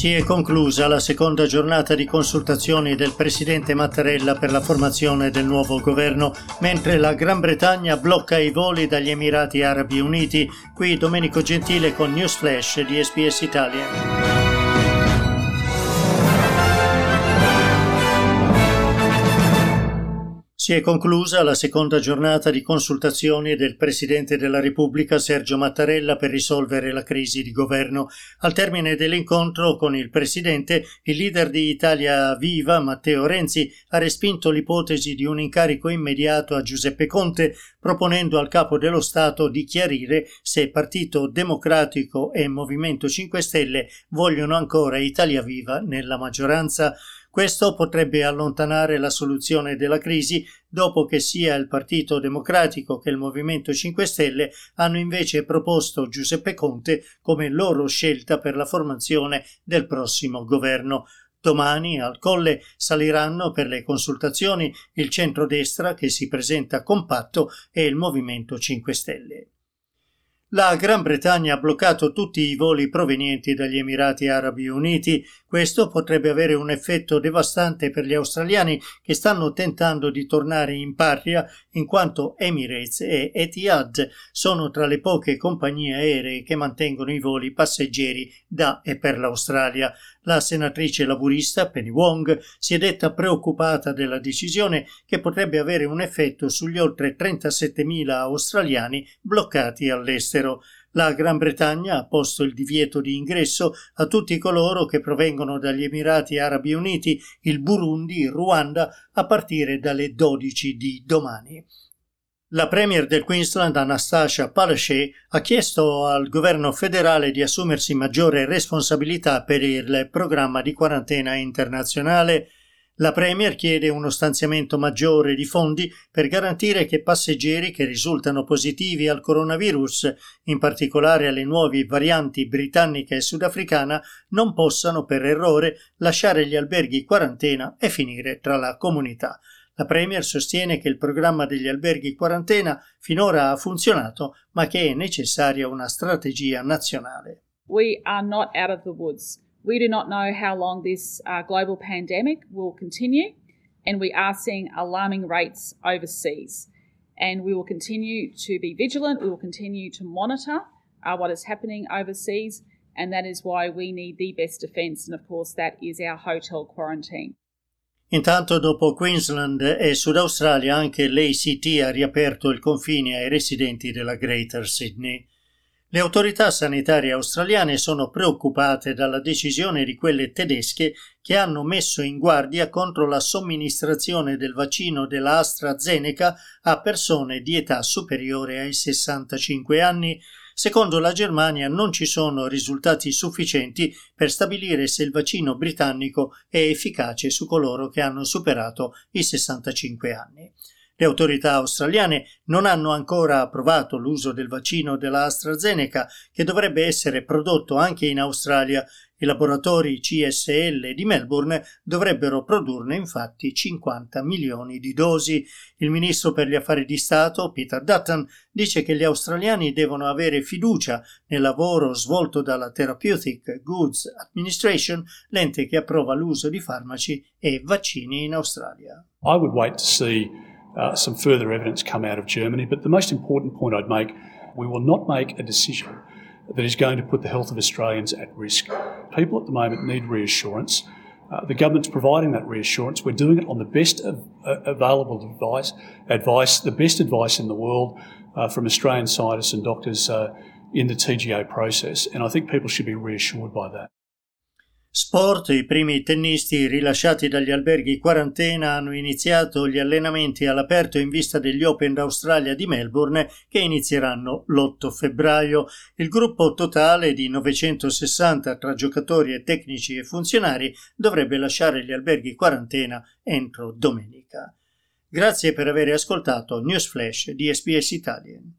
Si è conclusa la seconda giornata di consultazioni del presidente Mattarella per la formazione del nuovo governo, mentre la Gran Bretagna blocca i voli dagli Emirati Arabi Uniti. Qui Domenico Gentile con News Flash di SPS Italia. Si è conclusa la seconda giornata di consultazioni del Presidente della Repubblica Sergio Mattarella per risolvere la crisi di governo. Al termine dell'incontro con il Presidente, il leader di Italia Viva, Matteo Renzi, ha respinto l'ipotesi di un incarico immediato a Giuseppe Conte, proponendo al capo dello Stato di chiarire se Partito Democratico e Movimento 5 Stelle vogliono ancora Italia Viva nella maggioranza. Questo potrebbe allontanare la soluzione della crisi dopo che sia il Partito Democratico che il Movimento 5 Stelle hanno invece proposto Giuseppe Conte come loro scelta per la formazione del prossimo governo. Domani al Colle saliranno per le consultazioni il centrodestra che si presenta compatto e il Movimento 5 Stelle. La Gran Bretagna ha bloccato tutti i voli provenienti dagli Emirati Arabi Uniti. Questo potrebbe avere un effetto devastante per gli australiani che stanno tentando di tornare in patria in quanto Emirates e Etihad sono tra le poche compagnie aeree che mantengono i voli passeggeri da e per l'Australia. La senatrice laburista Penny Wong si è detta preoccupata della decisione che potrebbe avere un effetto sugli oltre 37.000 australiani bloccati all'estero. La Gran Bretagna ha posto il divieto di ingresso a tutti coloro che provengono dagli Emirati Arabi Uniti, il Burundi, Ruanda a partire dalle 12 di domani. La Premier del Queensland Anastasia Palaszczuk ha chiesto al governo federale di assumersi maggiore responsabilità per il programma di quarantena internazionale. La Premier chiede uno stanziamento maggiore di fondi per garantire che passeggeri che risultano positivi al coronavirus, in particolare alle nuove varianti britannica e sudafricana, non possano per errore lasciare gli alberghi quarantena e finire tra la comunità. La Premier sostiene che il programma degli alberghi quarantena finora ha funzionato, ma che è necessaria una strategia nazionale. We are not out of the woods. We do not know how long this uh, global pandemic will continue, and we are seeing alarming rates overseas. And we will continue to be vigilant, we will continue to monitor uh, what is happening overseas, and that is why we need the best defence, and of course, that is our hotel quarantine. Intanto dopo Queensland e Sud Australia anche l'ACT ha riaperto il confine ai residenti della Greater Sydney. Le autorità sanitarie australiane sono preoccupate dalla decisione di quelle tedesche che hanno messo in guardia contro la somministrazione del vaccino della AstraZeneca a persone di età superiore ai 65 anni Secondo la Germania non ci sono risultati sufficienti per stabilire se il vaccino britannico è efficace su coloro che hanno superato i 65 anni. Le autorità australiane non hanno ancora approvato l'uso del vaccino della AstraZeneca, che dovrebbe essere prodotto anche in Australia i laboratori CSL di Melbourne dovrebbero produrne infatti 50 milioni di dosi. Il ministro per gli affari di Stato, Peter Dutton, dice che gli australiani devono avere fiducia nel lavoro svolto dalla Therapeutic Goods Administration, l'ente che approva l'uso di farmaci e vaccini in Australia. I would wait to see uh, some further evidence come out of Germany, but the most important point I'd make, we will not make a decision that is going to put the health of Australians at risk. People at the moment need reassurance. Uh, the government's providing that reassurance. We're doing it on the best of, uh, available advice, advice, the best advice in the world uh, from Australian scientists and doctors uh, in the TGA process. And I think people should be reassured by that. Sport, i primi tennisti rilasciati dagli alberghi quarantena hanno iniziato gli allenamenti all'aperto in vista degli Open d'Australia di Melbourne che inizieranno l'8 febbraio. Il gruppo totale di 960 tra giocatori e tecnici e funzionari dovrebbe lasciare gli alberghi quarantena entro domenica. Grazie per aver ascoltato News Flash di SBS Italian.